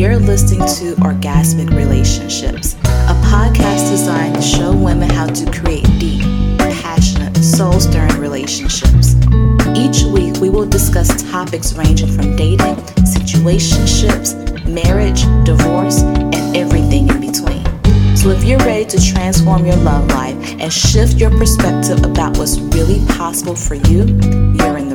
you're listening to Orgasmic Relationships, a podcast designed to show women how to create deep, passionate, soul stirring relationships. Each week, we will discuss topics ranging from dating, situationships, marriage, divorce, and everything in between. So, if you're ready to transform your love life and shift your perspective about what's really possible for you, you're in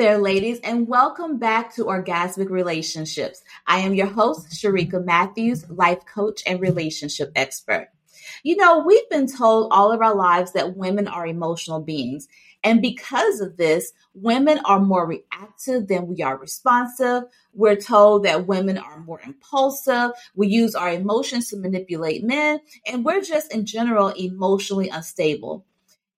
there, ladies, and welcome back to Orgasmic Relationships. I am your host, Sharika Matthews, life coach and relationship expert. You know, we've been told all of our lives that women are emotional beings. And because of this, women are more reactive than we are responsive. We're told that women are more impulsive. We use our emotions to manipulate men, and we're just in general emotionally unstable.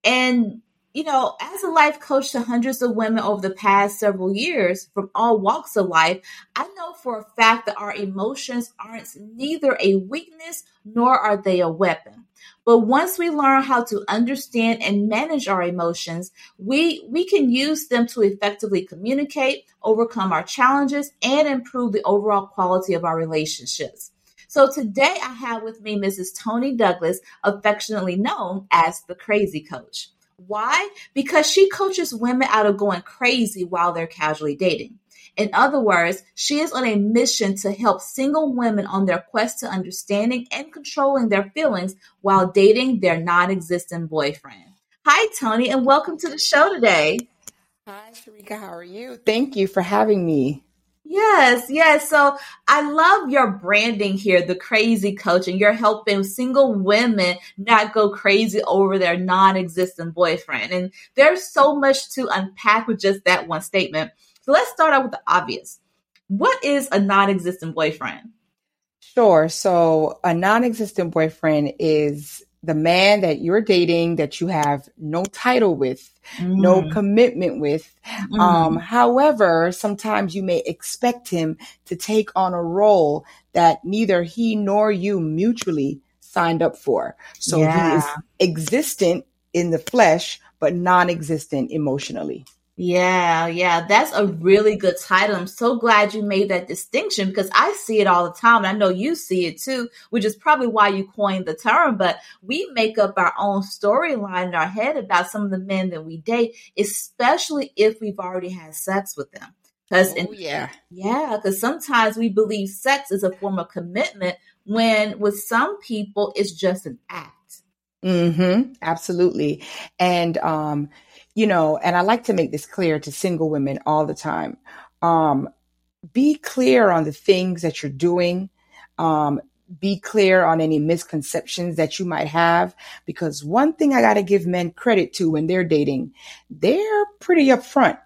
And you know, as a life coach to hundreds of women over the past several years from all walks of life, I know for a fact that our emotions aren't neither a weakness nor are they a weapon. But once we learn how to understand and manage our emotions, we, we can use them to effectively communicate, overcome our challenges, and improve the overall quality of our relationships. So today I have with me Mrs. Toni Douglas, affectionately known as the Crazy Coach. Why? Because she coaches women out of going crazy while they're casually dating. In other words, she is on a mission to help single women on their quest to understanding and controlling their feelings while dating their non existent boyfriend. Hi, Toni, and welcome to the show today. Hi, Sharika. How are you? Thank you for having me. Yes, yes. So I love your branding here, the crazy coach, and you're helping single women not go crazy over their non existent boyfriend. And there's so much to unpack with just that one statement. So let's start out with the obvious. What is a non existent boyfriend? Sure. So a non existent boyfriend is the man that you're dating that you have no title with, mm. no commitment with. Mm. Um, however, sometimes you may expect him to take on a role that neither he nor you mutually signed up for. So yeah. he is existent in the flesh, but non existent emotionally. Yeah, yeah, that's a really good title. I'm so glad you made that distinction because I see it all the time. And I know you see it too, which is probably why you coined the term. But we make up our own storyline in our head about some of the men that we date, especially if we've already had sex with them. Because oh, yeah, yeah, because sometimes we believe sex is a form of commitment when with some people it's just an act. Mm-hmm. Absolutely. And um you know, and I like to make this clear to single women all the time. Um, be clear on the things that you're doing. Um, be clear on any misconceptions that you might have. Because one thing I got to give men credit to when they're dating, they're pretty upfront.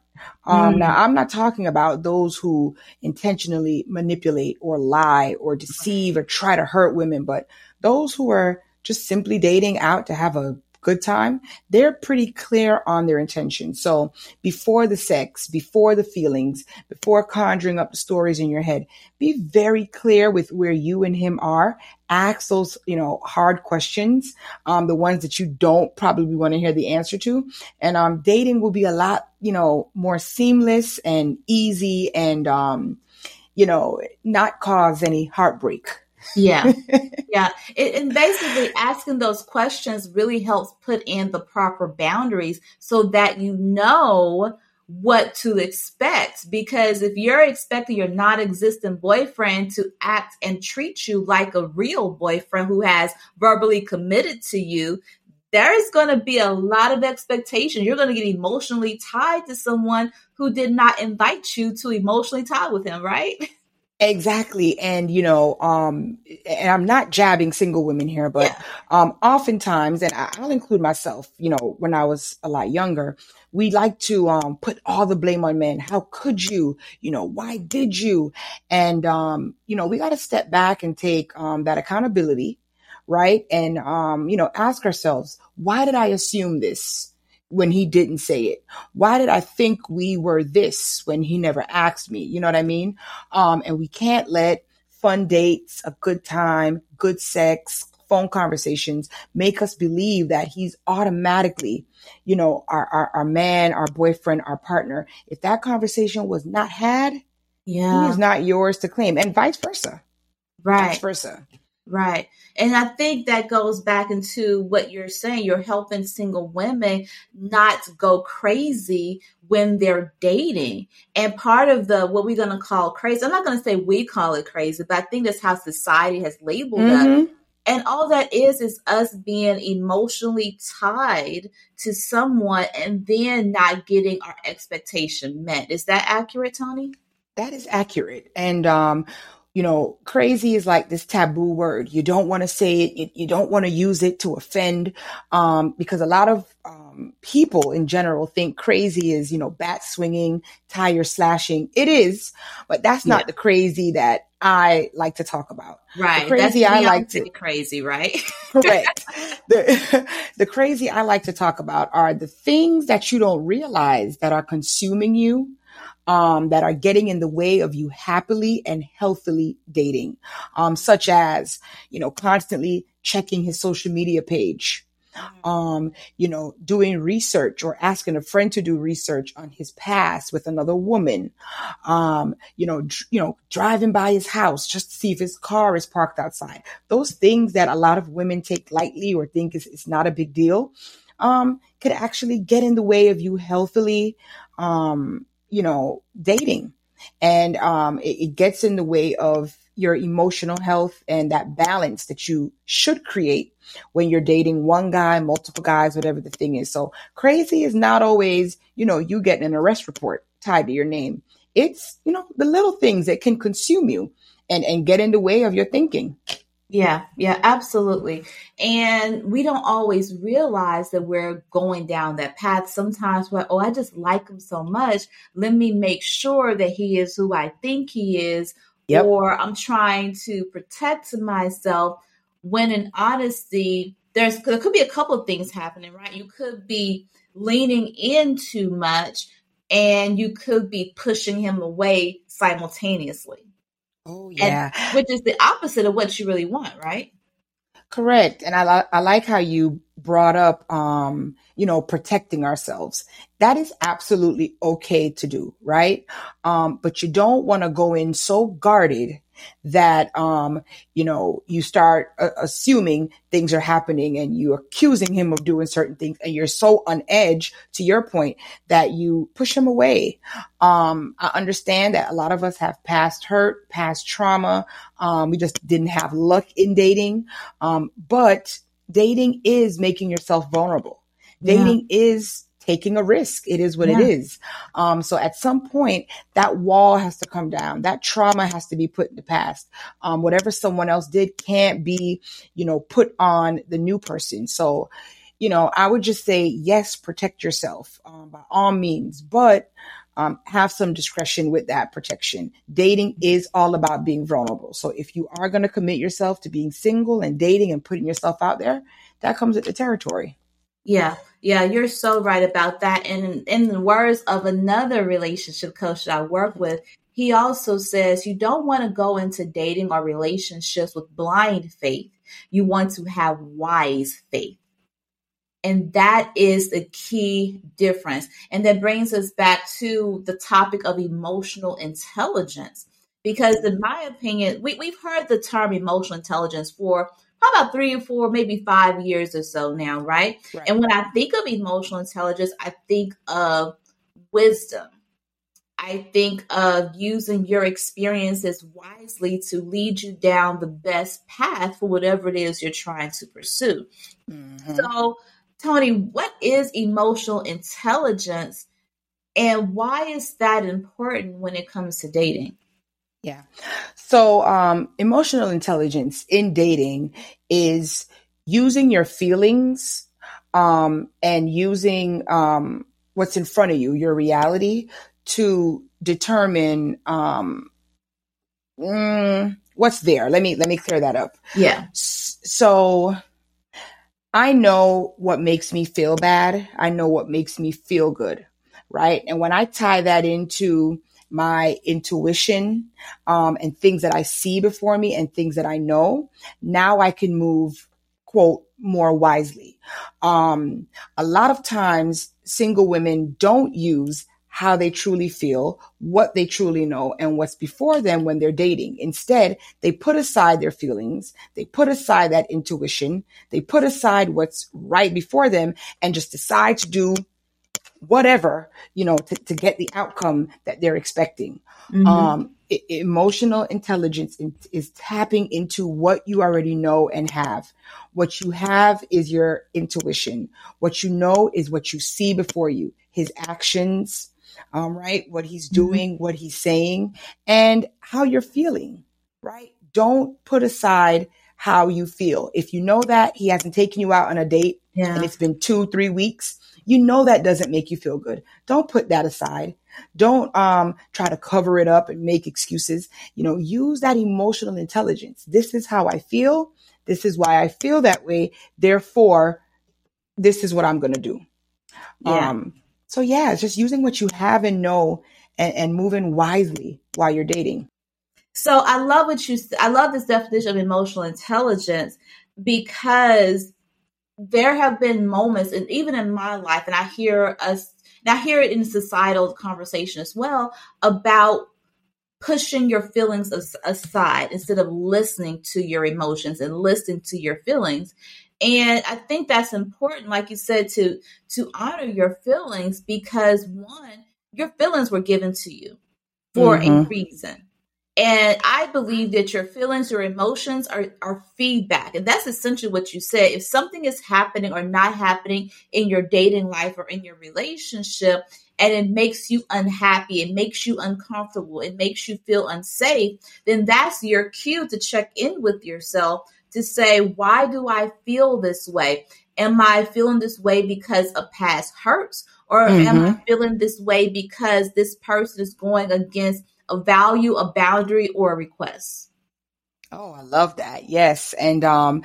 Um, mm. Now, I'm not talking about those who intentionally manipulate or lie or deceive or try to hurt women, but those who are just simply dating out to have a good time, they're pretty clear on their intention. So before the sex, before the feelings, before conjuring up the stories in your head, be very clear with where you and him are. Ask those, you know, hard questions, um, the ones that you don't probably want to hear the answer to. And, um, dating will be a lot, you know, more seamless and easy and, um, you know, not cause any heartbreak. Yeah. yeah. It, and basically asking those questions really helps put in the proper boundaries so that you know what to expect. Because if you're expecting your non existent boyfriend to act and treat you like a real boyfriend who has verbally committed to you, there's going to be a lot of expectation. You're going to get emotionally tied to someone who did not invite you to emotionally tie with him, right? Exactly. And, you know, um, and I'm not jabbing single women here, but, yeah. um, oftentimes, and I'll include myself, you know, when I was a lot younger, we like to, um, put all the blame on men. How could you? You know, why did you? And, um, you know, we got to step back and take, um, that accountability, right? And, um, you know, ask ourselves, why did I assume this? When he didn't say it? Why did I think we were this when he never asked me? You know what I mean? Um, and we can't let fun dates, a good time, good sex, phone conversations make us believe that he's automatically, you know, our, our, our man, our boyfriend, our partner. If that conversation was not had, yeah. he is not yours to claim and vice versa. Right. Vice versa. Right. And I think that goes back into what you're saying. You're helping single women not go crazy when they're dating. And part of the what we're going to call crazy, I'm not going to say we call it crazy, but I think that's how society has labeled mm-hmm. us. And all that is is us being emotionally tied to someone and then not getting our expectation met. Is that accurate, Toni? That is accurate. And um you know, crazy is like this taboo word. You don't want to say it. You, you don't want to use it to offend, um, because a lot of um, people in general think crazy is, you know, bat swinging, tire slashing. It is, but that's not yeah. the crazy that I like to talk about. Right. The crazy that's I like to crazy, right? correct. The, the crazy I like to talk about are the things that you don't realize that are consuming you um, that are getting in the way of you happily and healthily dating, um, such as, you know, constantly checking his social media page, mm-hmm. um, you know, doing research or asking a friend to do research on his past with another woman, um, you know, dr- you know, driving by his house just to see if his car is parked outside. Those things that a lot of women take lightly or think is, is not a big deal, um, could actually get in the way of you healthily, um, you know, dating. And um, it, it gets in the way of your emotional health and that balance that you should create when you're dating one guy, multiple guys, whatever the thing is. So crazy is not always, you know, you getting an arrest report tied to your name. It's, you know, the little things that can consume you and, and get in the way of your thinking. Yeah, yeah, absolutely. And we don't always realize that we're going down that path. Sometimes we're, oh, I just like him so much. Let me make sure that he is who I think he is. Yep. Or I'm trying to protect myself when in honesty, there's there could be a couple of things happening, right? You could be leaning in too much and you could be pushing him away simultaneously. Oh yeah, and, which is the opposite of what you really want, right? Correct. And I, I like how you brought up, um, you know, protecting ourselves. That is absolutely okay to do, right? Um, but you don't want to go in so guarded that um you know you start uh, assuming things are happening and you're accusing him of doing certain things and you're so on edge to your point that you push him away. Um i understand that a lot of us have past hurt past trauma. Um we just didn't have luck in dating. Um but dating is making yourself vulnerable. Dating yeah. is taking a risk. It is what yeah. it is. Um, so at some point, that wall has to come down. That trauma has to be put in the past. Um, whatever someone else did can't be, you know, put on the new person. So, you know, I would just say, yes, protect yourself um, by all means, but um, have some discretion with that protection. Dating is all about being vulnerable. So if you are going to commit yourself to being single and dating and putting yourself out there, that comes with the territory. Yeah, yeah, you're so right about that. And in the words of another relationship coach that I work with, he also says you don't want to go into dating or relationships with blind faith. You want to have wise faith. And that is the key difference. And that brings us back to the topic of emotional intelligence. Because, in my opinion, we, we've heard the term emotional intelligence for about three or four, maybe five years or so now, right? right? And when I think of emotional intelligence, I think of wisdom. I think of using your experiences wisely to lead you down the best path for whatever it is you're trying to pursue. Mm-hmm. So, Toni, what is emotional intelligence and why is that important when it comes to dating? Yeah. So, um, emotional intelligence in dating is using your feelings, um, and using, um, what's in front of you, your reality to determine, um, mm, what's there. Let me, let me clear that up. Yeah. So I know what makes me feel bad. I know what makes me feel good. Right. And when I tie that into, my intuition um, and things that I see before me and things that I know, now I can move quote more wisely. Um, a lot of times single women don't use how they truly feel, what they truly know, and what's before them when they're dating. Instead, they put aside their feelings. They put aside that intuition. They put aside what's right before them and just decide to do whatever, you know, to, to get the outcome that they're expecting. Mm-hmm. Um, emotional intelligence is tapping into what you already know and have. What you have is your intuition. What you know is what you see before you, his actions, um, right? What he's mm-hmm. doing, mm-hmm. what he's saying, and how you're feeling, right? Don't put aside how you feel. If you know that he hasn't taken you out on a date yeah. and it's been two, three weeks, you know that doesn't make you feel good. Don't put that aside. Don't um, try to cover it up and make excuses. You know, use that emotional intelligence. This is how I feel. This is why I feel that way. Therefore, this is what I'm going to do. Yeah. Um, so yeah, it's just using what you have and know and, and moving wisely while you're dating. So I love what you, I love this definition of emotional intelligence because there have been moments, and even in my life, and I hear us, and I hear it in societal conversation as well about pushing your feelings aside instead of listening to your emotions and listening to your feelings and i think that's important like you said to to honor your feelings because one your feelings were given to you for mm-hmm. a reason and I believe that your feelings, your emotions are, are feedback. And that's essentially what you said. If something is happening or not happening in your dating life or in your relationship, and it makes you unhappy, it makes you uncomfortable, it makes you feel unsafe, then that's your cue to check in with yourself to say, why do I feel this way? Am I feeling this way because of past hurts? Or mm-hmm. am I mm-hmm. feeling this way because this person is going against a value, a boundary, or a request. Oh, I love that. Yes. And um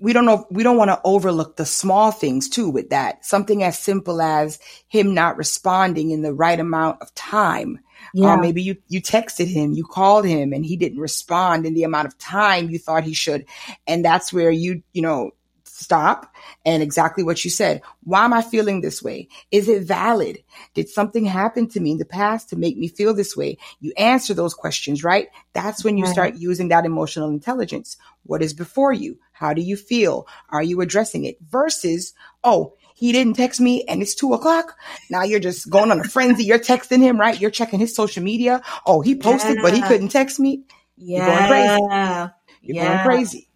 we don't know we don't want to overlook the small things too with that. Something as simple as him not responding in the right amount of time. Yeah. Uh, maybe you you texted him, you called him and he didn't respond in the amount of time you thought he should. And that's where you, you know, stop and exactly what you said. Why am I feeling this way? Is it valid? Did something happen to me in the past to make me feel this way? You answer those questions, right? That's when you start using that emotional intelligence. What is before you? How do you feel? Are you addressing it? Versus, oh, he didn't text me and it's two o'clock. Now you're just going on a frenzy. You're texting him, right? You're checking his social media. Oh, he posted, yeah. but he couldn't text me. Yeah. You're going crazy. You're yeah. going crazy.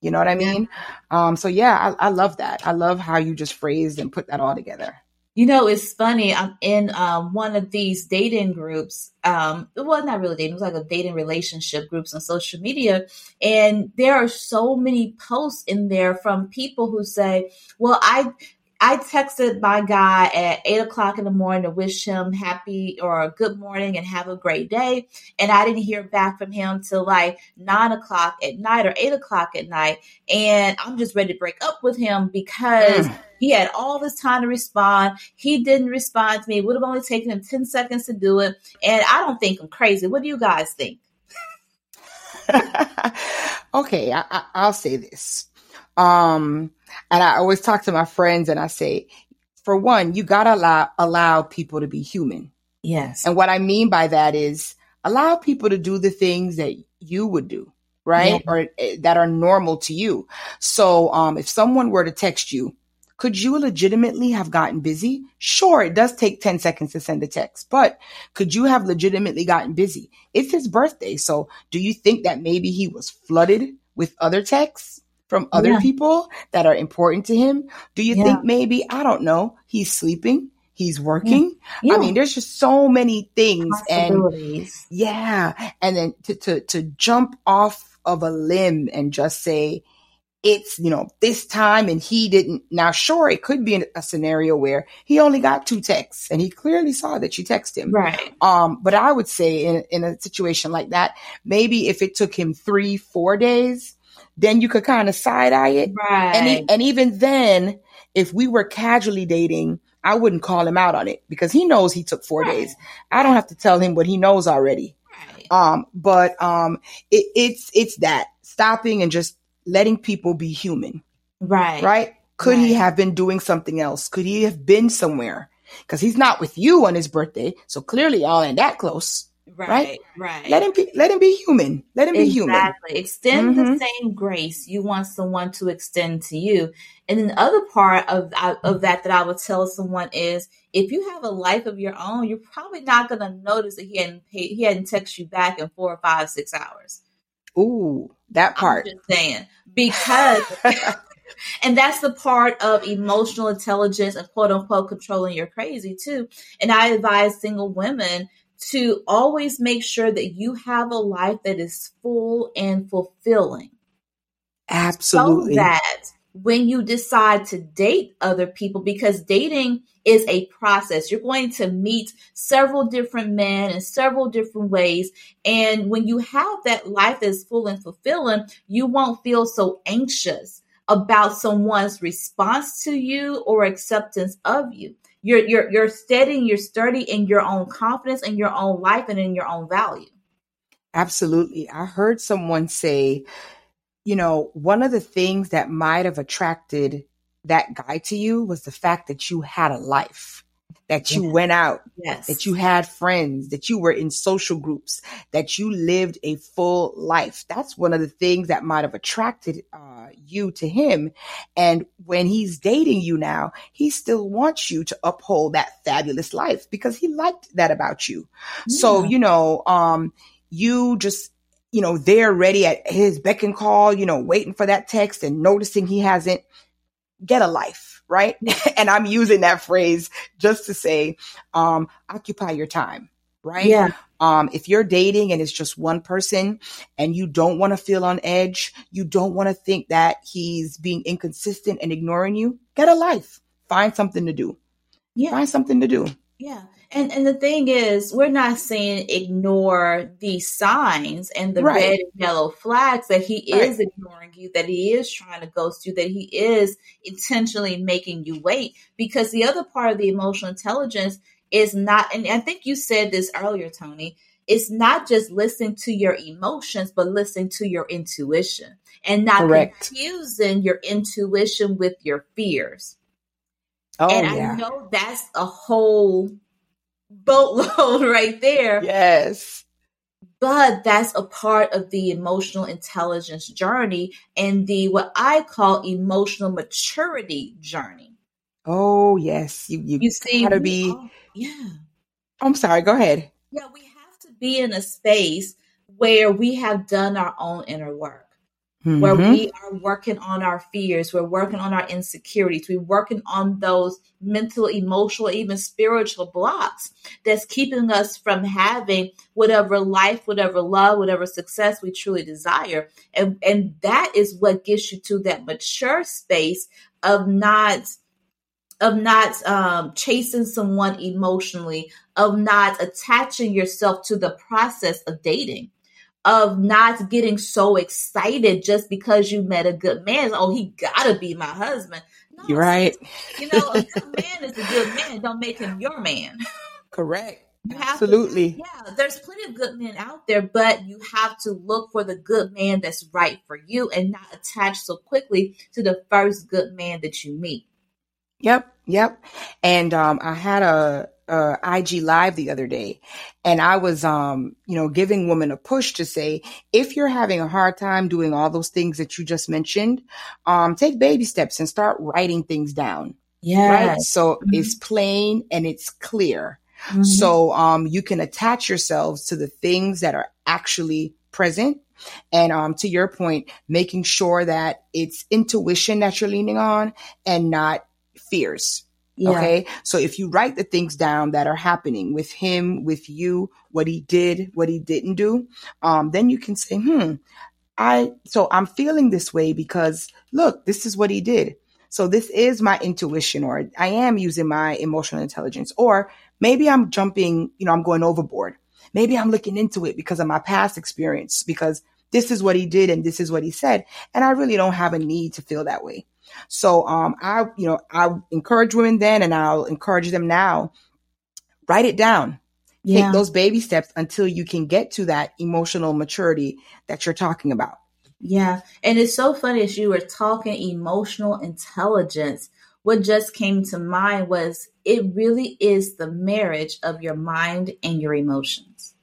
You know what I mean? Um, so yeah, I, I love that. I love how you just phrased and put that all together. You know, it's funny. I'm in um, one of these dating groups. Um, well, not really dating. It was like a dating relationship groups on social media, and there are so many posts in there from people who say, "Well, I I texted my guy at eight o'clock in the morning to wish him happy or a good morning and have a great day. And I didn't hear back from him till like nine o'clock at night or eight o'clock at night. And I'm just ready to break up with him because mm. he had all this time to respond. He didn't respond to me. It would have only taken him 10 seconds to do it. And I don't think I'm crazy. What do you guys think? okay, I, will say this. Um, and I always talk to my friends and I say, for one, you gotta allow allow people to be human. Yes. And what I mean by that is allow people to do the things that you would do, right? Yeah. Or uh, that are normal to you. So, um, if someone were to text you, could you legitimately have gotten busy? Sure, it does take 10 seconds to send a text, but could you have legitimately gotten busy? It's his birthday. So do you think that maybe he was flooded with other texts? From other yeah. people that are important to him? Do you yeah. think maybe, I don't know, he's sleeping? He's working. Yeah. I mean, there's just so many things and yeah. And then to, to, to jump off of a limb and just say, it's, you know, this time and he didn't. Now, sure, it could be a scenario where he only got two texts and he clearly saw that you texted him. Right. Um, but I would say in, in a situation like that, maybe if it took him three, four days, then you could kind of side eye it. Right. And, he, and even then, if we were casually dating, I wouldn't call him out on it because he knows he took four right. days. I don't have to tell him what he knows already. Right. Um, but um, it, it's it's that stopping and just letting people be human. Right. Right? Could right. he have been doing something else? Could he have been somewhere? Because he's not with you on his birthday. So clearly y'all ain't that close. Right. Right. right. Let him be let him be human. Let him be human. Exactly. Extend mm-hmm. the same grace you want someone to extend to you. And then the other part of of that that I would tell someone is if you have a life of your own, you're probably not going to notice that he hadn't paid, he hadn't texted you back in four or five, six hours. Ooh, that part. I'm just saying because, and that's the part of emotional intelligence and quote unquote controlling your crazy too. And I advise single women to always make sure that you have a life that is full and fulfilling. Absolutely. So that when you decide to date other people, because dating is a process. You're going to meet several different men in several different ways. And when you have that life that's full and fulfilling, you won't feel so anxious about someone's response to you or acceptance of you. You're you're you're steady, you're sturdy in your own confidence in your own life and in your own value. Absolutely. I heard someone say, you know, one of the things that might have attracted that guy to you was the fact that you had a life, that you yes. went out, yes. that you had friends, that you were in social groups, that you lived a full life. That's one of the things that might have attracted uh, you to him. And when he's dating you now, he still wants you to uphold that fabulous life because he liked that about you. Yeah. So, you know, um, you just you know, they're ready at his beck and call, you know, waiting for that text and noticing he hasn't get a life, right? and I'm using that phrase just to say, um, occupy your time, right? Yeah. Um, if you're dating and it's just one person and you don't want to feel on edge, you don't want to think that he's being inconsistent and ignoring you, get a life. Find something to do. Yeah. Find something to do. Yeah. And and the thing is, we're not saying ignore these signs and the right. red and yellow flags that he right. is ignoring you, that he is trying to ghost you, that he is intentionally making you wait. Because the other part of the emotional intelligence is not, and I think you said this earlier, Toni. It's not just listening to your emotions, but listening to your intuition and not Correct. confusing your intuition with your fears. Oh, and yeah. I know that's a whole boatload right there. Yes. But that's a part of the emotional intelligence journey and the what I call emotional maturity journey. Oh yes, you you, you see, gotta be. All, yeah. I'm sorry. Go ahead. Yeah, we have to be in a space where we have done our own inner work mm-hmm. where we are working on our fears, we're working on our insecurities, we're working on those mental, emotional, even spiritual blocks that's keeping us from having whatever life, whatever love, whatever success we truly desire. And, and that is what gets you to that mature space of not of not um, chasing someone emotionally, of not attaching yourself to the process of dating of not getting so excited just because you met a good man. Oh, he gotta be my husband. No, You're right. You know, a good man is a good man. Don't make him your man. Correct. You Absolutely. To, yeah, there's plenty of good men out there, but you have to look for the good man that's right for you and not attach so quickly to the first good man that you meet. Yep, yep. And um, I had a uh, IG live the other day and I was, um, you know, giving women a push to say, if you're having a hard time doing all those things that you just mentioned, um, take baby steps and start writing things down. Yeah. Right. So mm-hmm. it's plain and it's clear. Mm-hmm. So, um, you can attach yourselves to the things that are actually present. And, um, to your point, making sure that it's intuition that you're leaning on and not fears yeah. Okay. So if you write the things down that are happening with him, with you, what he did, what he didn't do, um, then you can say, hmm, I, so I'm feeling this way because look, this is what he did. So this is my intuition, or I am using my emotional intelligence, or maybe I'm jumping, you know, I'm going overboard. Maybe I'm looking into it because of my past experience, because this is what he did and this is what he said. And I really don't have a need to feel that way. So, um, I, you know, I encourage women then and I'll encourage them now. Write it down. Yeah. Take those baby steps until you can get to that emotional maturity that you're talking about. Yeah. And it's so funny as you were talking emotional intelligence, what just came to mind was it really is the marriage of your mind and your emotions.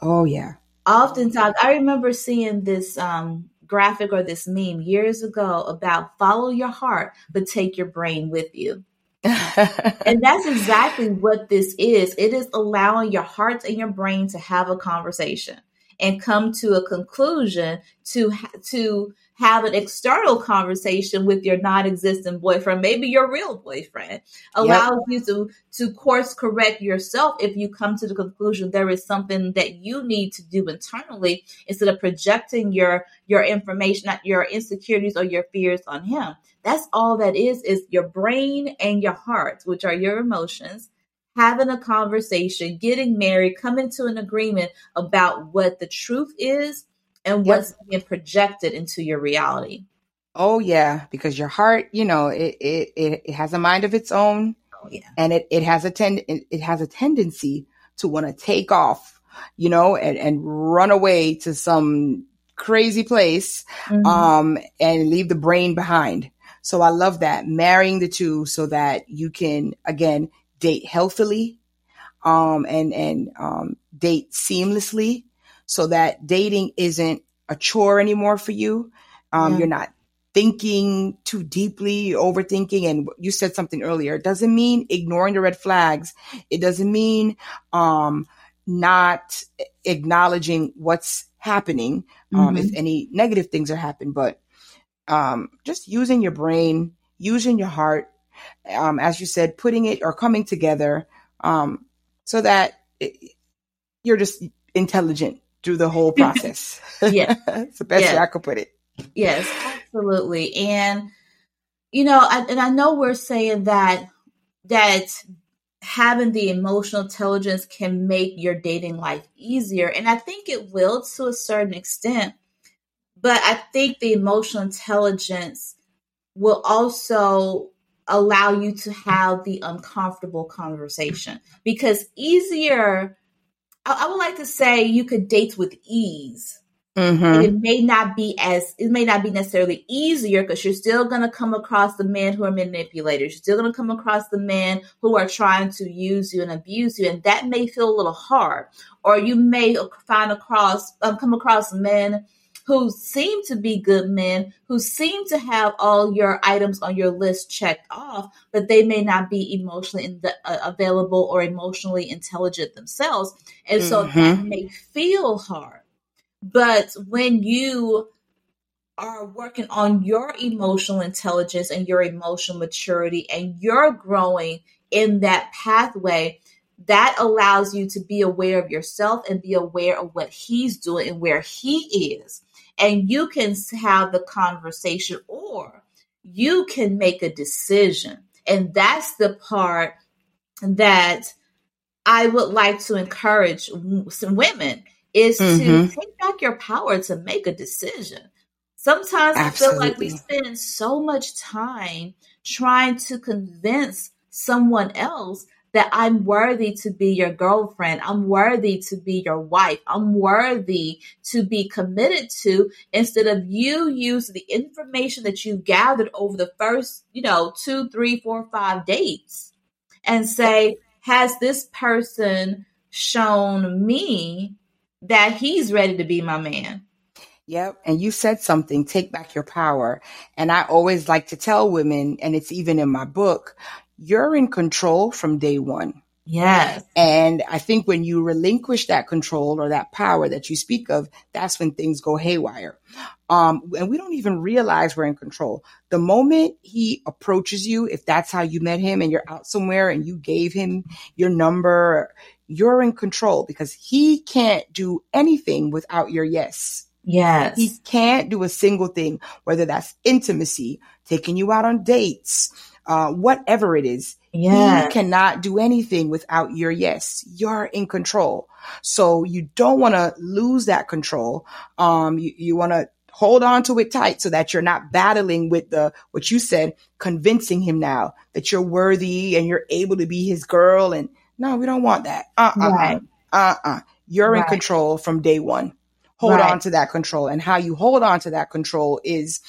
Oh, yeah. Oftentimes, I remember seeing this um, graphic or this meme years ago about follow your heart, but take your brain with you. and that's exactly what this is. It is allowing your heart and your brain to have a conversation and come to a conclusion to to have an external conversation with your non-existent boyfriend, maybe your real boyfriend, allows yep. you to to course correct yourself if you come to the conclusion there is something that you need to do internally instead of projecting your your information, not your insecurities or your fears on him. That's all that is is your brain and your heart, which are your emotions having a conversation, getting married, coming to an agreement about what the truth is and what's yep. being projected into your reality. Oh yeah, because your heart, you know, it it it, it has a mind of its own. Oh yeah. And it, it has a tend it has a tendency to want to take off, you know, and, and run away to some crazy place mm-hmm. um and leave the brain behind. So I love that marrying the two so that you can again date healthily um and and um date seamlessly so that dating isn't a chore anymore for you. Um, yeah. You're not thinking too deeply, overthinking. And you said something earlier. It doesn't mean ignoring the red flags. It doesn't mean, um, not acknowledging what's happening, um, mm-hmm. if any negative things are happening, but, um, just using your brain, using your heart, um, as you said, putting it or coming together, um, so that it, you're just intelligent through the whole process. yeah. it's the best yeah. way I could put it. Yes, absolutely. And, you know, I, and I know we're saying that, that having the emotional intelligence can make your dating life easier. And I think it will to a certain extent. But I think the emotional intelligence will also allow you to have the uncomfortable conversation because easier I, I would like to say you could date with ease. Mm-hmm. It may not be as it may not be necessarily easier because you're still going to come across the men who are manipulators. You're still going to come across the men who are trying to use you and abuse you, and that may feel a little hard. Or you may find across um, come across men who seem to be good men, who seem to have all your items on your list checked off, but they may not be emotionally in the, uh, available or emotionally intelligent themselves. And so mm-hmm. that may feel hard. But when you are working on your emotional intelligence and your emotional maturity and you're growing in that pathway, that allows you to be aware of yourself and be aware of what he's doing and where he is and you can have the conversation or you can make a decision. And that's the part that I would like to encourage some women is mm-hmm. to take back your power to make a decision. Sometimes Absolutely. I feel like we spend so much time trying to convince someone else that I'm worthy to be your girlfriend. I'm worthy to be your wife. I'm worthy to be committed to instead of you use the information that you gathered over the first, you know, two, three, four, five dates and say, has this person shown me that he's ready to be my man? Yep. And you said something, take back your power. And I always like to tell women, and it's even in my book, you're in control from day one. Yes. And I think when you relinquish that control or that power that you speak of, that's when things go haywire. Um, and we don't even realize we're in control. The moment he approaches you, if that's how you met him and you're out somewhere and you gave him your number, you're in control because he can't do anything without your yes. Yes. He can't do a single thing, whether that's intimacy, taking you out on dates, uh, whatever it is. Yeah. He cannot do anything without your yes. You're in control. So you don't want to lose that control. Um, you, you want to hold on to it tight so that you're not battling with the, what you said, convincing him now that you're worthy and you're able to be his girl. And no, we don't want that. Uh uh-uh. uh. Uh-uh. You're right. in control from day one. hold Right. on to that control. And how you hold on to that control is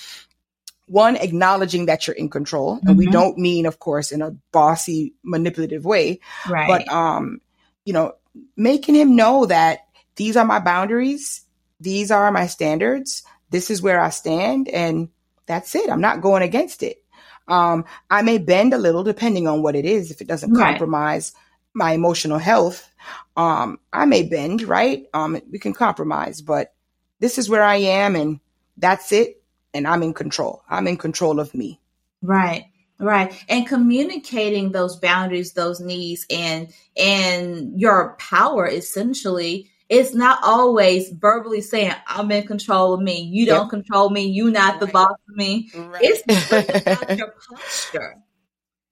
one, acknowledging that you're in control. And we Mhm. don't mean, of course, in a bossy, manipulative way, Right. but um, you know, making him know that these are my boundaries, these are my standards, this is where I stand, and that's it. I'm not going against it. Um, I may bend a little depending on what it is. If it doesn't Right. compromise my emotional health, um, I may bend, right? Um, we can compromise, but this is where I am, and that's it. And I'm in control. I'm in control of me. Right. Right. And communicating those boundaries, those needs and and your power essentially it's not always verbally saying I'm in control of me. You don't control me. You're not the boss of me. It's really about your posture.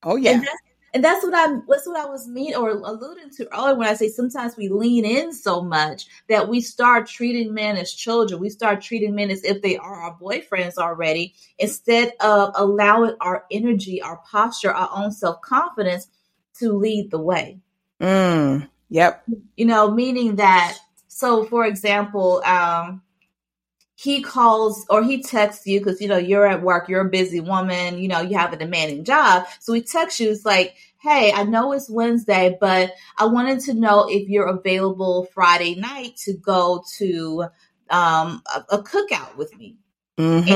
oh yeah. And that's and that's what I that's what I was mean or alluding to earlier when I say sometimes we lean in so much that we start treating men as children. We start treating men as if they are our boyfriends already, instead of allowing our energy, our posture, our own self confidence to lead the way. Mm, yep. You know, meaning that so for example, um he calls or he texts you because you know you're at work, you're a busy woman, you know, you have a demanding job. So he texts you, it's like, hey, I know it's Wednesday, but I wanted to know if you're available Friday night to go to um, a, a cookout with me. Mhm.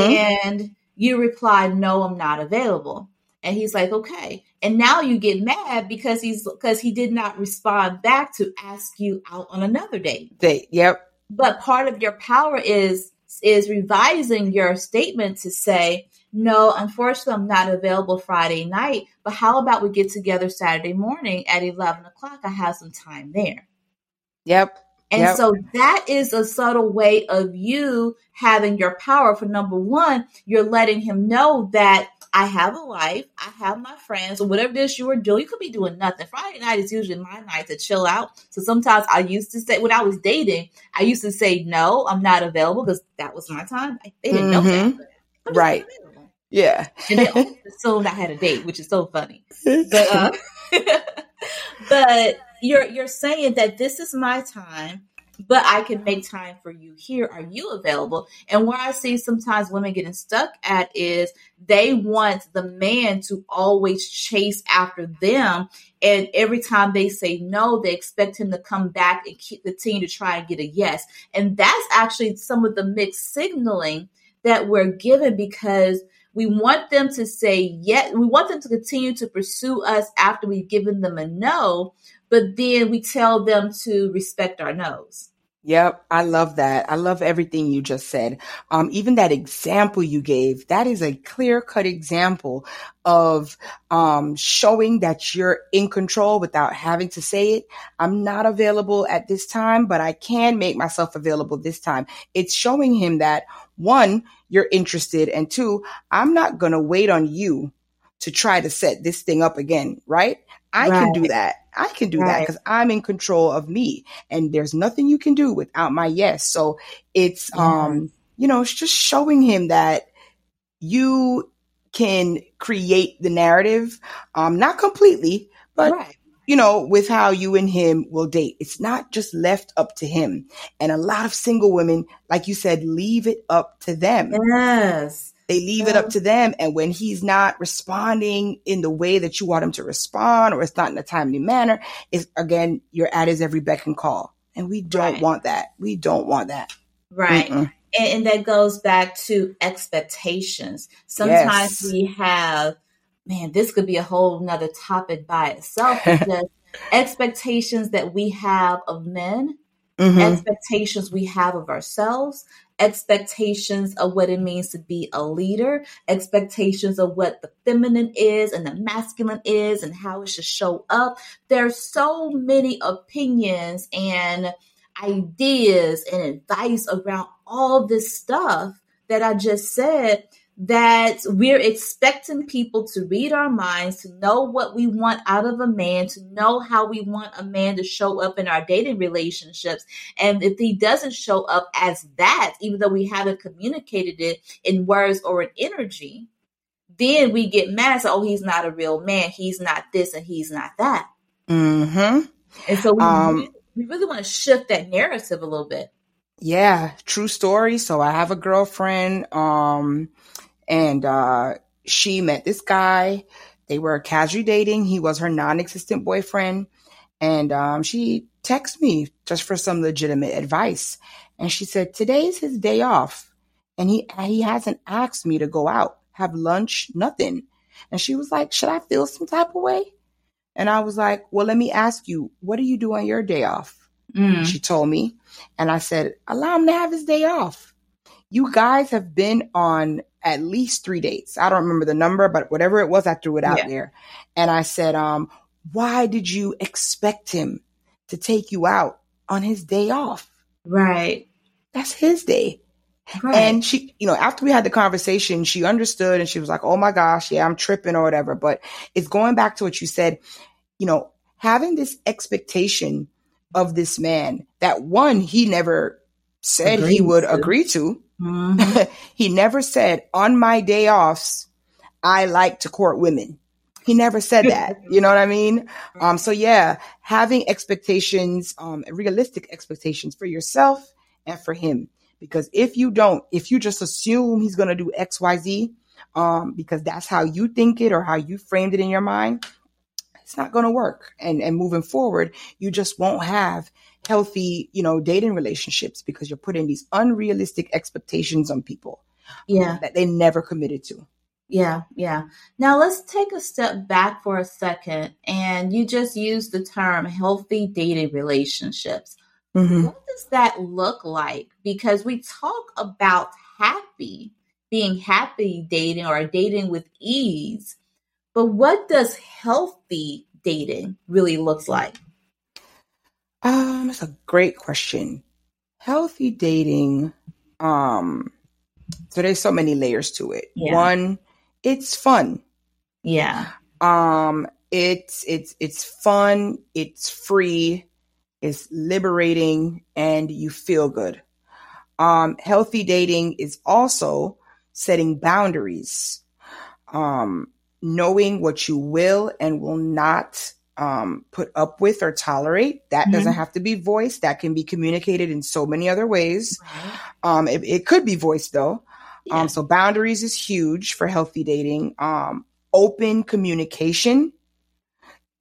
And you reply, no, I'm not available. And he's like, okay. And now you get mad because he's because he did not respond back to ask you out on another date They, yep. but part of your power is is revising your statement to say no unfortunately i'm not available friday night but how about we get together saturday morning at 11 o'clock i have some time there Yep. and Yep. so that is a subtle way of you having your power for number one you're letting him know that I have a life, I have my friends, whatever it is you were doing. You could be doing nothing. Friday night is usually my night to chill out. So sometimes I used to say, when I was dating, I used to say, no, I'm not available because that was my time. They didn't know that. Right. Yeah. And they always assumed I had a date, which is so funny. But, uh, but you're you're saying that this is my time, but I can make time for you here. Are you available? And where I see sometimes women getting stuck at is they want the man to always chase after them, and every time they say no, they expect him to come back and keep continue to try and get a yes. And that's actually some of the mixed signaling that we're given because we want them to say yes. We want them to continue to pursue us after we've given them a no, but then we tell them to respect our no's. Yep, I love that. I love everything you just said. Um, even that example you gave, that is a clear cut example of um, showing that you're in control without having to say it. I'm not available at this time, but I can make myself available this time. It's showing him that one, you're interested, and two, I'm not going to wait on you to try to set this thing up again, right? I can do that. I can do that because I'm in control of me and there's nothing you can do without my yes. So it's um, you know, it's just showing him that you can create the narrative, um, not completely, but right. you know, with how you and him will date. It's not just left up to him. And a lot of single women, like you said, leave it up to them. Yes. They leave it up to them. And when he's not responding in the way that you want him to respond, or it's not in a timely manner, is again, you're at his every beck and call. And we don't Right. want that. We don't want that. Right. Mm-mm. And, and that goes back to expectations. Sometimes Yes. we have, man, this could be a whole nother topic by itself. Because expectations that we have of men, Mhm. expectations we have of ourselves, expectations of what it means to be a leader, expectations of what the feminine is and the masculine is and how it should show up. There's so many opinions and ideas and advice around all this stuff that I just said that we're expecting people to read our minds, to know what we want out of a man, to know how we want a man to show up in our dating relationships. And if he doesn't show up as that, even though we haven't communicated it in words or in energy, then we get mad. So, oh, he's not a real man. He's not this and he's not that. Mm-hmm. And so we, Um, we really want to shift that narrative a little bit. Yeah, true story. So I have a girlfriend, um, and uh, she met this guy. They were casually dating. He was her non-existent boyfriend, and um, she texted me just for some legitimate advice. And she said, "Today's his day off, and he he hasn't asked me to go out, have lunch, nothing." And she was like, "Should I feel some type of way?" And I was like, "Well, let me ask you, what do you do on your day off?" Mm. She told me. And I said, allow him to have his day off. You guys have been on at least three dates. I don't remember the number, but whatever it was, I threw it out yeah. there. And I said, um, why did you expect him to take you out on his day off? Right. That's his day. Right. And she, you know, after we had the conversation, she understood and she was like, oh my gosh, yeah, I'm tripping or whatever. But it's going back to what you said, you know, having this expectation of this man that one he never said Agreed he would to. agree to. Mm-hmm. he never said on my day offs I like to court women. He never said that. you know what I mean? Um, so yeah, having expectations, um, realistic expectations for yourself and for him. Because if you don't, if you just assume he's going to do X, Y, Z, um, because that's how you think it or how you framed it in your mind, it's not going to work. And, and moving forward, you just won't have healthy, you know, dating relationships because you're putting these unrealistic expectations on people. Yeah. that they never committed to. Yeah, yeah. Now let's take a step back for a second. And you just used the term healthy dating relationships. Mm-hmm. What does that look like? Because we talk about happy, being happy dating or dating with ease. But what does healthy dating really looks like? Um, that's a great question. Healthy dating, um, so there's so many layers to it. Yeah. One, it's fun. Yeah. Um, it's it's it's fun, it's free, it's liberating, and you feel good. Um, healthy dating is also setting boundaries. Um, knowing what you will and will not um, put up with or tolerate. That mm-hmm. doesn't have to be voiced. That can be communicated in so many other ways. Right. Um, it, it, could be voiced though. Yeah. Um, so boundaries is huge for healthy dating. Um, open communication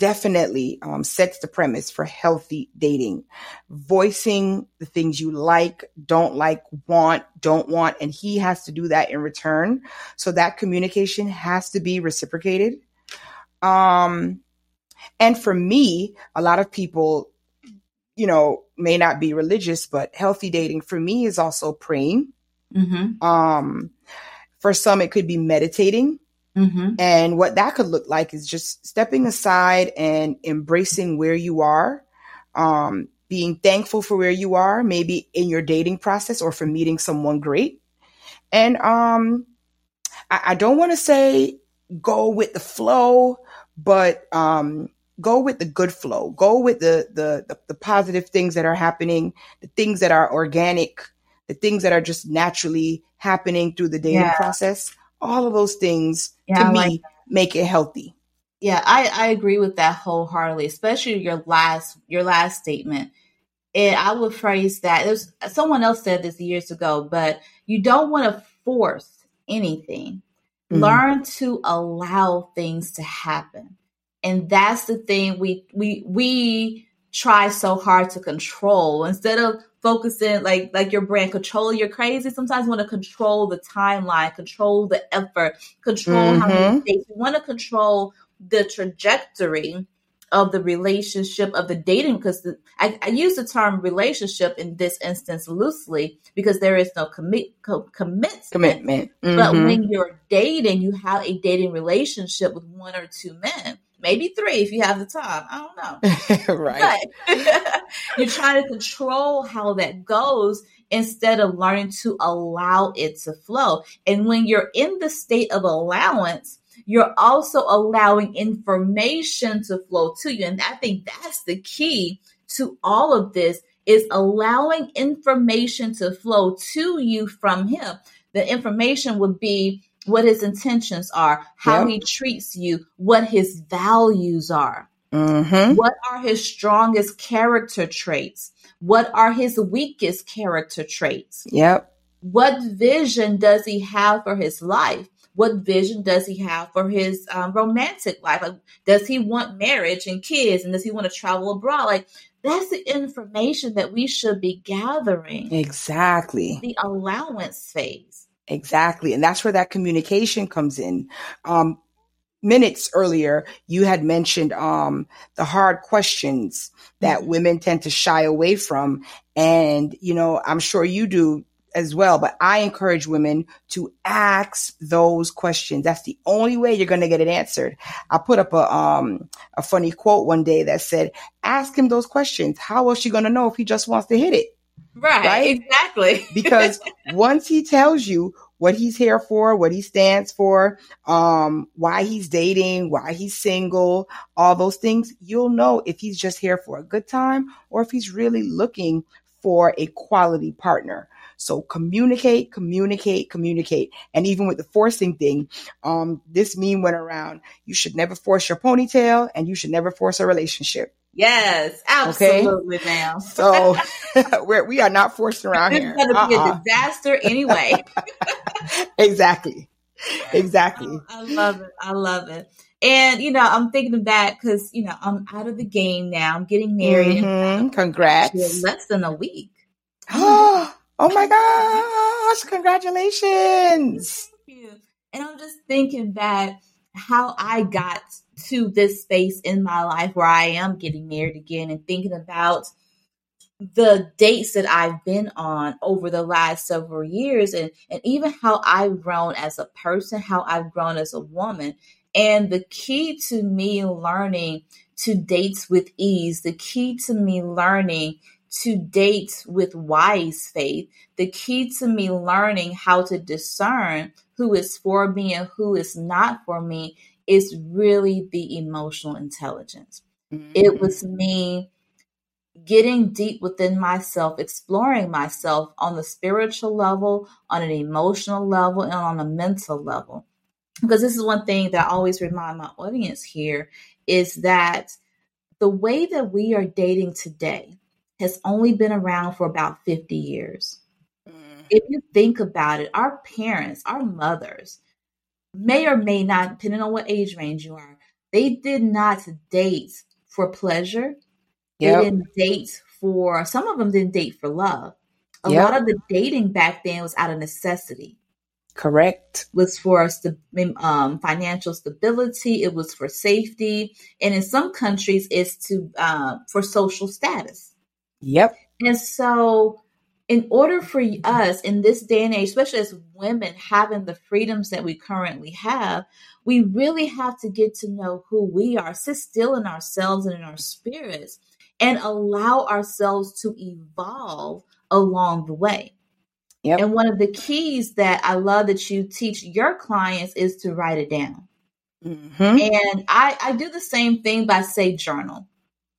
definitely um, sets the premise for healthy dating. Voicing the things you like, don't like, want, don't want, and he has to do that in return. So that communication has to be reciprocated. Um, and for me, a lot of people, you know, may not be religious, but healthy dating for me is also praying. Mm-hmm. Um, for some, it could be meditating. Mm-hmm. And what that could look like is just stepping aside and embracing where you are, um, being thankful for where you are, maybe in your dating process or for meeting someone great. And um, I, I don't want to say go with the flow, but um, go with the good flow. Go with the, the the the positive things that are happening, the things that are organic, the things that are just naturally happening through the dating yeah. process all of those things yeah, to me make it healthy. Yeah, I, I agree with that wholeheartedly, especially your last your last statement. And I would phrase that there's someone else said this years ago, but you don't want to force anything. Mm-hmm. Learn to allow things to happen. And that's the thing we we we try so hard to control instead of focusing like like your brand control your crazy sometimes you want to control the timeline control the effort control mm-hmm. how many mm-hmm. days you want to control the trajectory of the relationship of the dating because the, I, I, use the term relationship in this instance loosely because there is no commit co- commitment commitment mm-hmm. but when you're dating you have a dating relationship with one or two men maybe three if you have the time. I don't know. right. But you're trying to control how that goes instead of learning to allow it to flow. And when you're in the state of allowance, you're also allowing information to flow to you. And I think that's the key to all of this is allowing information to flow to you from him. The information would be what his intentions are, how yep. he treats you, what his values are. Mm-hmm. What are his strongest character traits? What are his weakest character traits? Yep. What vision does he have for his life? What vision does he have for his um, romantic life? Like, does he want marriage and kids? And does he want to travel abroad? Like, that's the information that we should be gathering. Exactly. The allowance phase. Exactly. And that's where that communication comes in. Um, minutes earlier, you had mentioned um, the hard questions that mm-hmm. women tend to shy away from. And, you know, I'm sure you do as well, but I encourage women to ask those questions. That's the only way you're going to get it answered. I put up a, um, a funny quote one day that said, ask him those questions. How is she going to know if he just wants to hit it? Right. right? Exactly. because once he tells you what he's here for, what he stands for, um, why he's dating, why he's single, all those things, you'll know if he's just here for a good time or if he's really looking for a quality partner. So communicate, communicate, communicate. And even with the forcing thing, um, this meme went around. You should never force your ponytail and you should never force a relationship. Yes, absolutely, okay? now. so we're, we are not forcing around this here. It's going to be uh-uh. a disaster anyway. exactly. Exactly. I love it. I love it. And you know, I'm thinking of that because you know I'm out of the game now. I'm getting married. Mm-hmm. Congrats! Less than a week. Oh my gosh, congratulations. And I'm just thinking that how I got to this space in my life where I am getting married again and thinking about the dates that I've been on over the last several years and, and even how I've grown as a person, how I've grown as a woman. And the key to me learning to date with ease, the key to me learning to date with wise faith, the key to me learning how to discern who is for me and who is not for me is really the emotional intelligence. Mm-hmm. It was me getting deep within myself, exploring myself on the spiritual level, on an emotional level, and on a mental level. Because this is one thing that I always remind my audience here is that the way that we are dating today, has only been around for about 50 years. Mm. If you think about it, our parents, our mothers, may or may not, depending on what age range you are, they did not date for pleasure. Yep. They didn't date for, some of them didn't date for love. A yep. lot of the dating back then was out of necessity. Correct. Was for um, financial stability. It was for safety, and in some countries, it's to uh, for social status. Yep. And so, in order for us in this day and age, especially as women having the freedoms that we currently have, we really have to get to know who we are, sit still in ourselves and in our spirits, and allow ourselves to evolve along the way. Yep. And one of the keys that I love that you teach your clients is to write it down. Mm-hmm. And I, I do the same thing by say journal.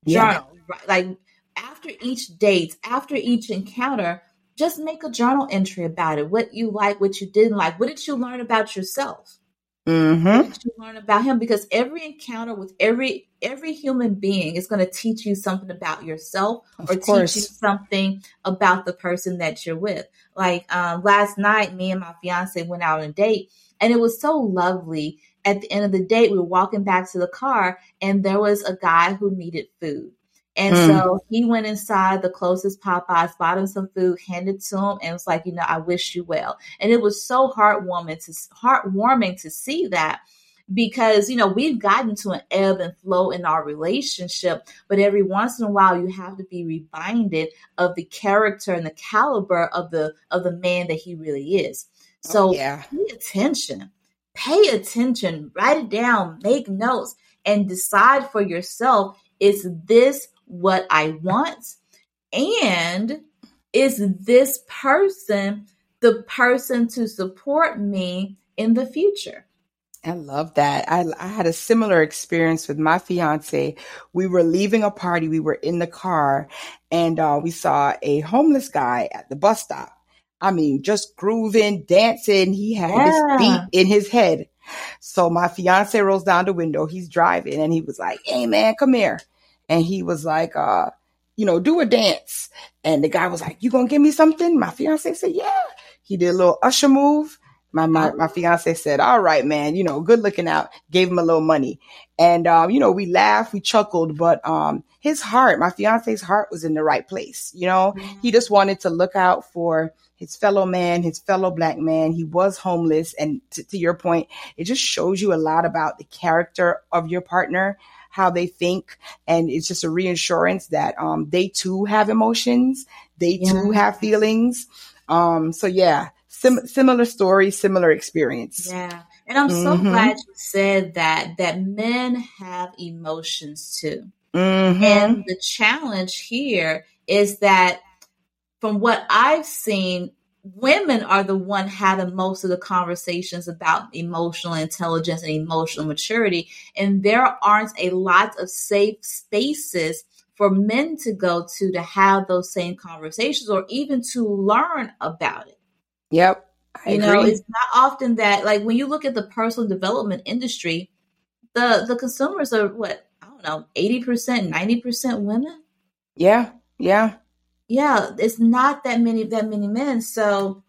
Journal. Yeah. Like after each date, after each encounter, just make a journal entry about it. What you like, what you didn't like. What did you learn about yourself? Mm-hmm. What did you learn about him? Because every encounter with every every human being is going to teach you something about yourself of or course. teach you something about the person that you're with. Like um, last night, me and my fiance went out on a date, and it was so lovely. At the end of the date, we were walking back to the car, and there was a guy who needed food. And mm. so he went inside the closest Popeyes, bought him some food, handed to him, and was like, you know, I wish you well. And it was so heartwarming to heartwarming to see that because you know we've gotten to an ebb and flow in our relationship but every once in a while you have to be reminded of the character and the caliber of the of the man that he really is so oh, yeah. pay attention pay attention write it down make notes and decide for yourself is this what I want? And is this person the person to support me in the future? I love that. I, I had a similar experience with my fiance. We were leaving a party. We were in the car and uh, we saw a homeless guy at the bus stop. I mean, just grooving, dancing. He had yeah. his beat in his head. So my fiance rolls down the window. He's driving and he was like, Hey man, come here. And he was like, uh, you know, do a dance. And the guy was like, you gonna give me something? My fiance said, yeah. He did a little Usher move. My, my, my fiance said, all right, man, you know, good looking out. Gave him a little money. And, um, you know, we laughed, we chuckled, but, um, his heart, my fiance's heart was in the right place. You know, he just wanted to look out for his fellow man, his fellow black man. He was homeless. And to, to your point, it just shows you a lot about the character of your partner, how they think. And it's just a reassurance that, um, they too have emotions. They yeah. too have feelings. Um, so yeah, sim- similar story, similar experience. Yeah. And I'm mm-hmm. so glad you said that, that men have emotions too. Mm-hmm. And the challenge here is that from what I've seen, women are the one having most of the conversations about emotional intelligence and emotional maturity. And there aren't a lot of safe spaces for men to go to to have those same conversations or even to learn about it. Yep. I you agree. know, it's not often that like when you look at the personal development industry, the the consumers are what, I don't know, 80%, 90% women? Yeah. Yeah. Yeah, it's not that many that many men. So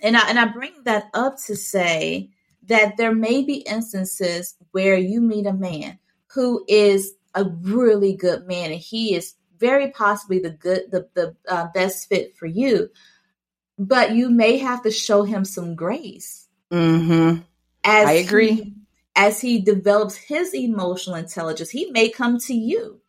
and I and I bring that up to say that there may be instances where you meet a man who is a really good man and he is very possibly the good the the uh, best fit for you but you may have to show him some grace. Mm-hmm. As I agree. He, as he develops his emotional intelligence, he may come to you.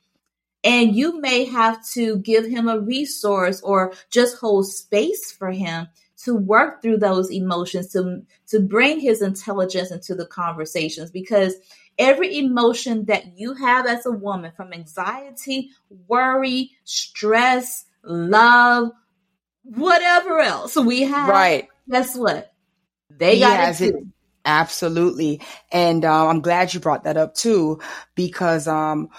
And you may have to give him a resource or just hold space for him to work through those emotions, to, to bring his intelligence into the conversations. Because every emotion that you have as a woman, from anxiety, worry, stress, love, whatever else we have. Right. Guess what? They got it, it Absolutely. And uh, I'm glad you brought that up too, because um,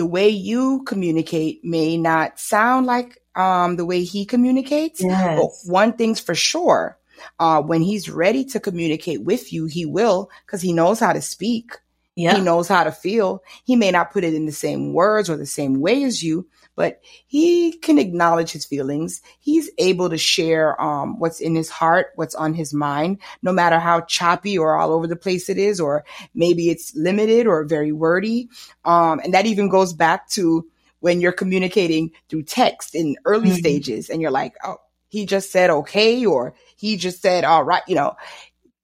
the way you communicate may not sound like um, the way he communicates. Yes. But one thing's for sure. Uh, when he's ready to communicate with you, he will because he knows how to speak. He knows how to feel. He may not put it in the same words or the same way as you, but he can acknowledge his feelings. He's able to share um, what's in his heart, what's on his mind, no matter how choppy or all over the place it is, or maybe it's limited or very wordy. Um, and that even goes back to when you're communicating through text in early mm-hmm. stages and you're like, oh, he just said okay, or he just said, all right, you know,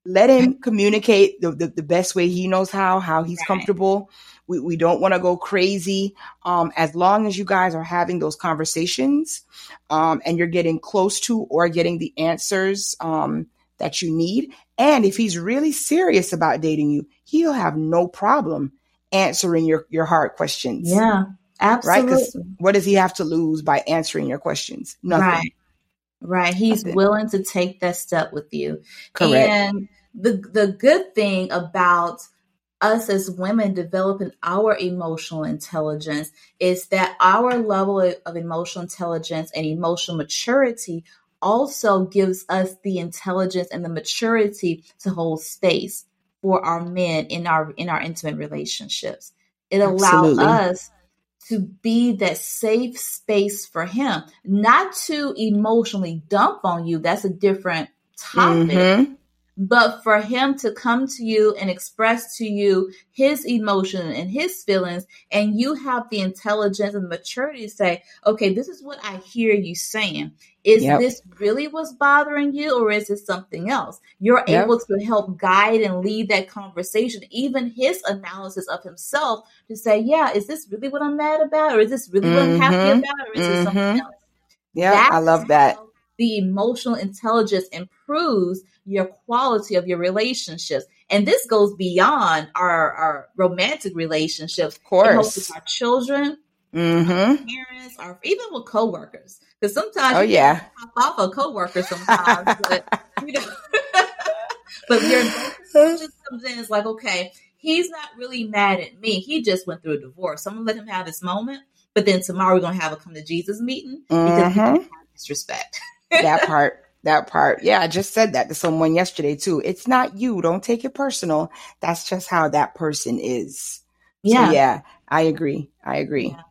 let him communicate the, the, the, best way he knows how, how he's comfortable. We, we don't want to go crazy. Um, as long as you guys are having those conversations, um, and you're getting close to or getting the answers, um, that you need. And if he's really serious about dating you, he'll have no problem answering your, your hard questions. Yeah, absolutely. Right? what does he have to lose by answering your questions? Nothing. Right. Right. He's Nothing. willing to take that step with you. Correct. And the the good thing about us as women developing our emotional intelligence is that our level of emotional intelligence and emotional maturity also gives us the intelligence and the maturity to hold space for our men in our in our intimate relationships. It allows us to be that safe space for him, not to emotionally dump on you. That's a different topic. Mm-hmm but for him to come to you and express to you his emotion and his feelings and you have the intelligence and maturity to say okay this is what i hear you saying is yep. this really what's bothering you or is it something else you're yep. able to help guide and lead that conversation even his analysis of himself to say yeah is this really what i'm mad about or is this really mm-hmm. what i'm happy mm-hmm. about or is mm-hmm. it something mm-hmm. else yeah i love that the emotional intelligence improves your quality of your relationships. And this goes beyond our, our romantic relationships. Of course. With our children, mm-hmm. our parents, or even with coworkers. Because sometimes oh, yeah. pop off a coworker sometimes. but, you know, but your just comes in, it's like, okay, he's not really mad at me. He just went through a divorce. So I'm gonna let him have this moment. But then tomorrow we're gonna have a come to Jesus meeting because mm-hmm. disrespect. that part That part. Yeah, I just said that to someone yesterday too. It's not you. Don't take it personal. That's just how that person is. Yeah. So, yeah, I agree. I agree. Yeah.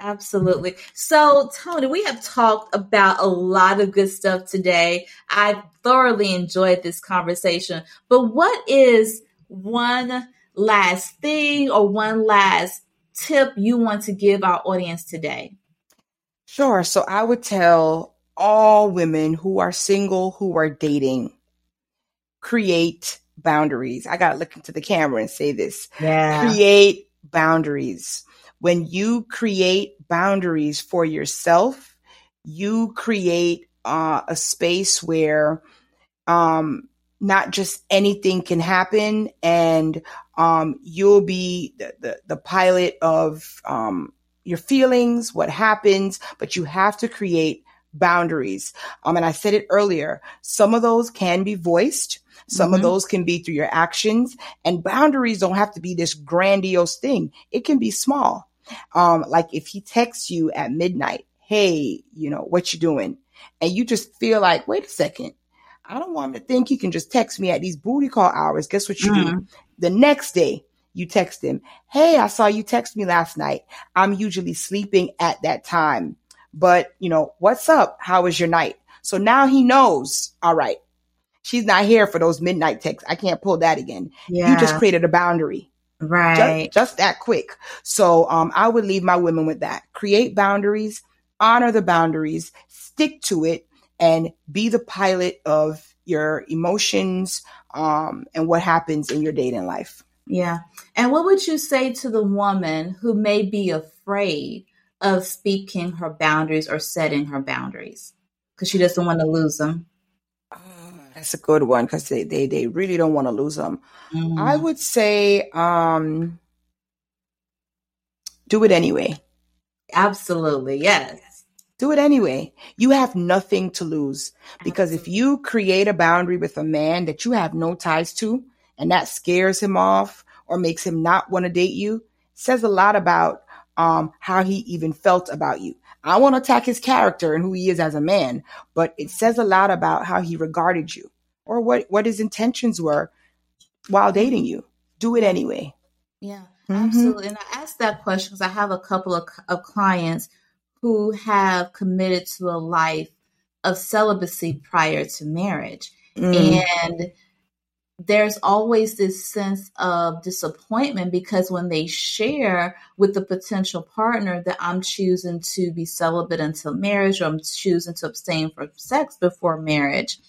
Absolutely. So, Toni, we have talked about a lot of good stuff today. I thoroughly enjoyed this conversation. But what is one last thing or one last tip you want to give our audience today? Sure. So, I would tell all women who are single, who are dating, create boundaries. I got to look into the camera and say this. Yeah. Create boundaries when you create boundaries for yourself, you create uh, a space where um, not just anything can happen, and um, you'll be the, the, the pilot of um, your feelings, what happens, but you have to create boundaries. Um, and I said it earlier, some of those can be voiced. Some mm-hmm. of those can be through your actions and boundaries don't have to be this grandiose thing. It can be small. Um, like if he texts you at midnight, hey, you know, what you doing? And you just feel like, wait a second. I don't want him to think he can just text me at these booty call hours. Guess what you mm-hmm. do? The next day, you text him, Hey, I saw you text me last night. I'm usually sleeping at that time, but you know, what's up? How was your night? So now he knows, all right, she's not here for those midnight texts. I can't pull that again. Yeah. You just created a boundary. Right. Just, just that quick. So um, I would leave my women with that. Create boundaries, honor the boundaries, stick to it, and be the pilot of your emotions um, and what happens in your dating life. Yeah. And what would you say to the woman who may be afraid of speaking her boundaries or setting her boundaries because she doesn't want to lose them? That's a good one because they, they, they really don't want to lose them. Mm. I would say um, do it anyway. Absolutely. Yes. Do it anyway. You have nothing to lose because Absolutely. if you create a boundary with a man that you have no ties to and that scares him off or makes him not want to date you, says a lot about um, how he even felt about you. I won't attack his character and who he is as a man, but it says a lot about how he regarded you or what, what his intentions were while dating you. Do it anyway. Yeah, mm-hmm. absolutely. And I asked that question because I have a couple of, of clients who have committed to a life of celibacy prior to marriage. Mm. And there's always this sense of disappointment because when they share with the potential partner that I'm choosing to be celibate until marriage or I'm choosing to abstain from sex before marriage,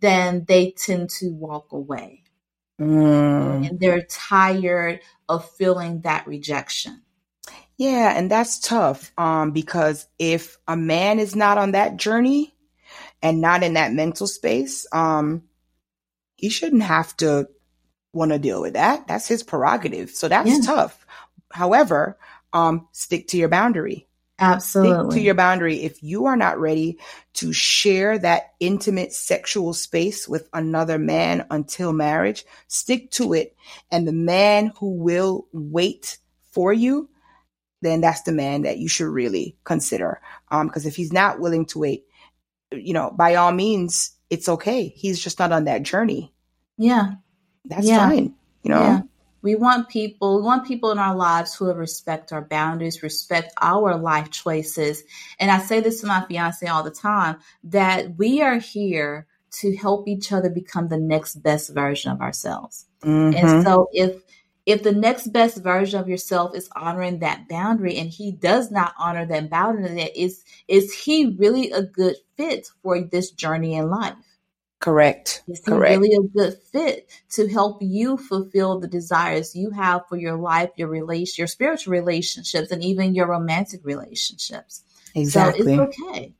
then they tend to walk away. Mm. And they're tired of feeling that rejection. Yeah, and that's tough um, because if a man is not on that journey and not in that mental space, um, he shouldn't have to want to deal with that. That's his prerogative. So that's yeah. tough. However, um, stick to your boundary. Absolutely. Stick to your boundary. If you are not ready to share that intimate sexual space with another man until marriage, stick to it. And the man who will wait for you, then that's the man that you should really consider. Um, because if he's not willing to wait, you know, by all means, it's okay. He's just not on that journey. Yeah. That's yeah. fine. You know? Yeah. We want people, we want people in our lives who respect our boundaries, respect our life choices. And I say this to my fiance all the time that we are here to help each other become the next best version of ourselves. Mm-hmm. And so if if the next best version of yourself is honoring that boundary and he does not honor that boundary, is is he really a good fit for this journey in life? Correct. Is he Correct. really a good fit to help you fulfill the desires you have for your life, your relation, your spiritual relationships, and even your romantic relationships? Exactly. So it's okay.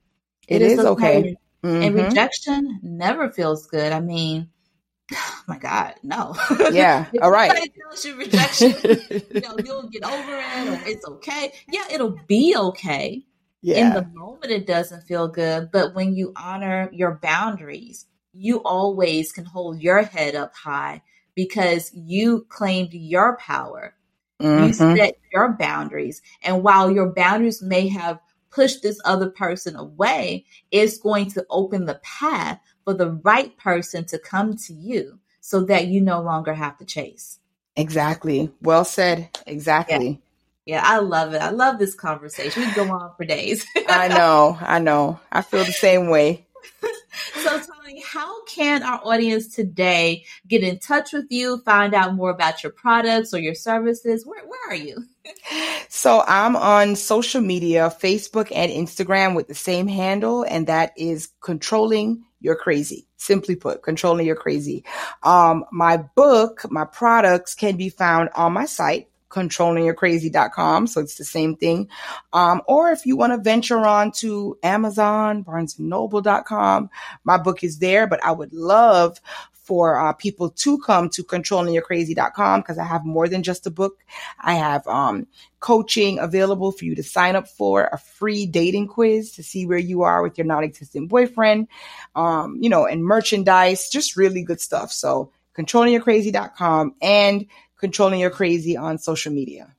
it, it is, is, okay. okay. Mm-hmm. And rejection never feels good. I mean, oh my God, no. Yeah. All right. tells you rejection, you know, you'll get over it or it's okay. Yeah, it'll be okay. Yeah. In the moment, it doesn't feel good. But when you honor your boundaries, you always can hold your head up high because you claimed your power. Mm-hmm. You set your boundaries. And while your boundaries may have pushed this other person away, it's going to open the path for the right person to come to you so that you no longer have to chase. Exactly. Well said. Exactly. Yeah. yeah I love it. I love this conversation. We go on for days. I know. I know. I feel the same way. so, Toni, how can our audience today get in touch with you, find out more about your products or your services? Where, where are you? so, I'm on social media, Facebook and Instagram with the same handle, and that is controlling your crazy. Simply put, controlling your crazy. Um, my book, my products can be found on my site, controllingyourcrazy.com. So it's the same thing. Um, or if you want to venture on to Amazon, barnesandnoble.com, my book is there, but I would love for uh, people to come to controllingyourcrazy.com because I have more than just a book. I have um, coaching available for you to sign up for, a free dating quiz to see where you are with your non-existent boyfriend, um, you know, and merchandise, just really good stuff. So controllingyourcrazy.com and controlling your crazy on social media.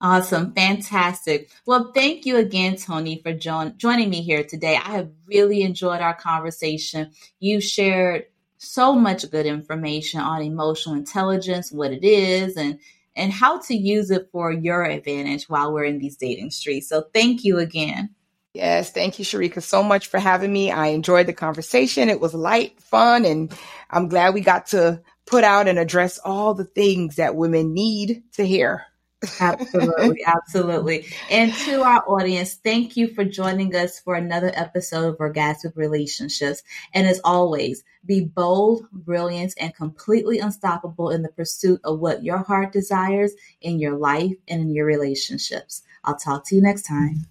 Awesome. Fantastic. Well, thank you again, Toni, for jo- joining me here today. I have really enjoyed our conversation. You shared so much good information on emotional intelligence, what it is, and and how to use it for your advantage while we're in these dating streets. So thank you again. Yes, thank you, Sharika, so much for having me. I enjoyed the conversation. It was light, fun, and I'm glad we got to put out and address all the things that women need to hear. absolutely, absolutely. And to our audience, thank you for joining us for another episode of Orgasmic Relationships. And as always, be bold, brilliant, and completely unstoppable in the pursuit of what your heart desires in your life and in your relationships. I'll talk to you next time.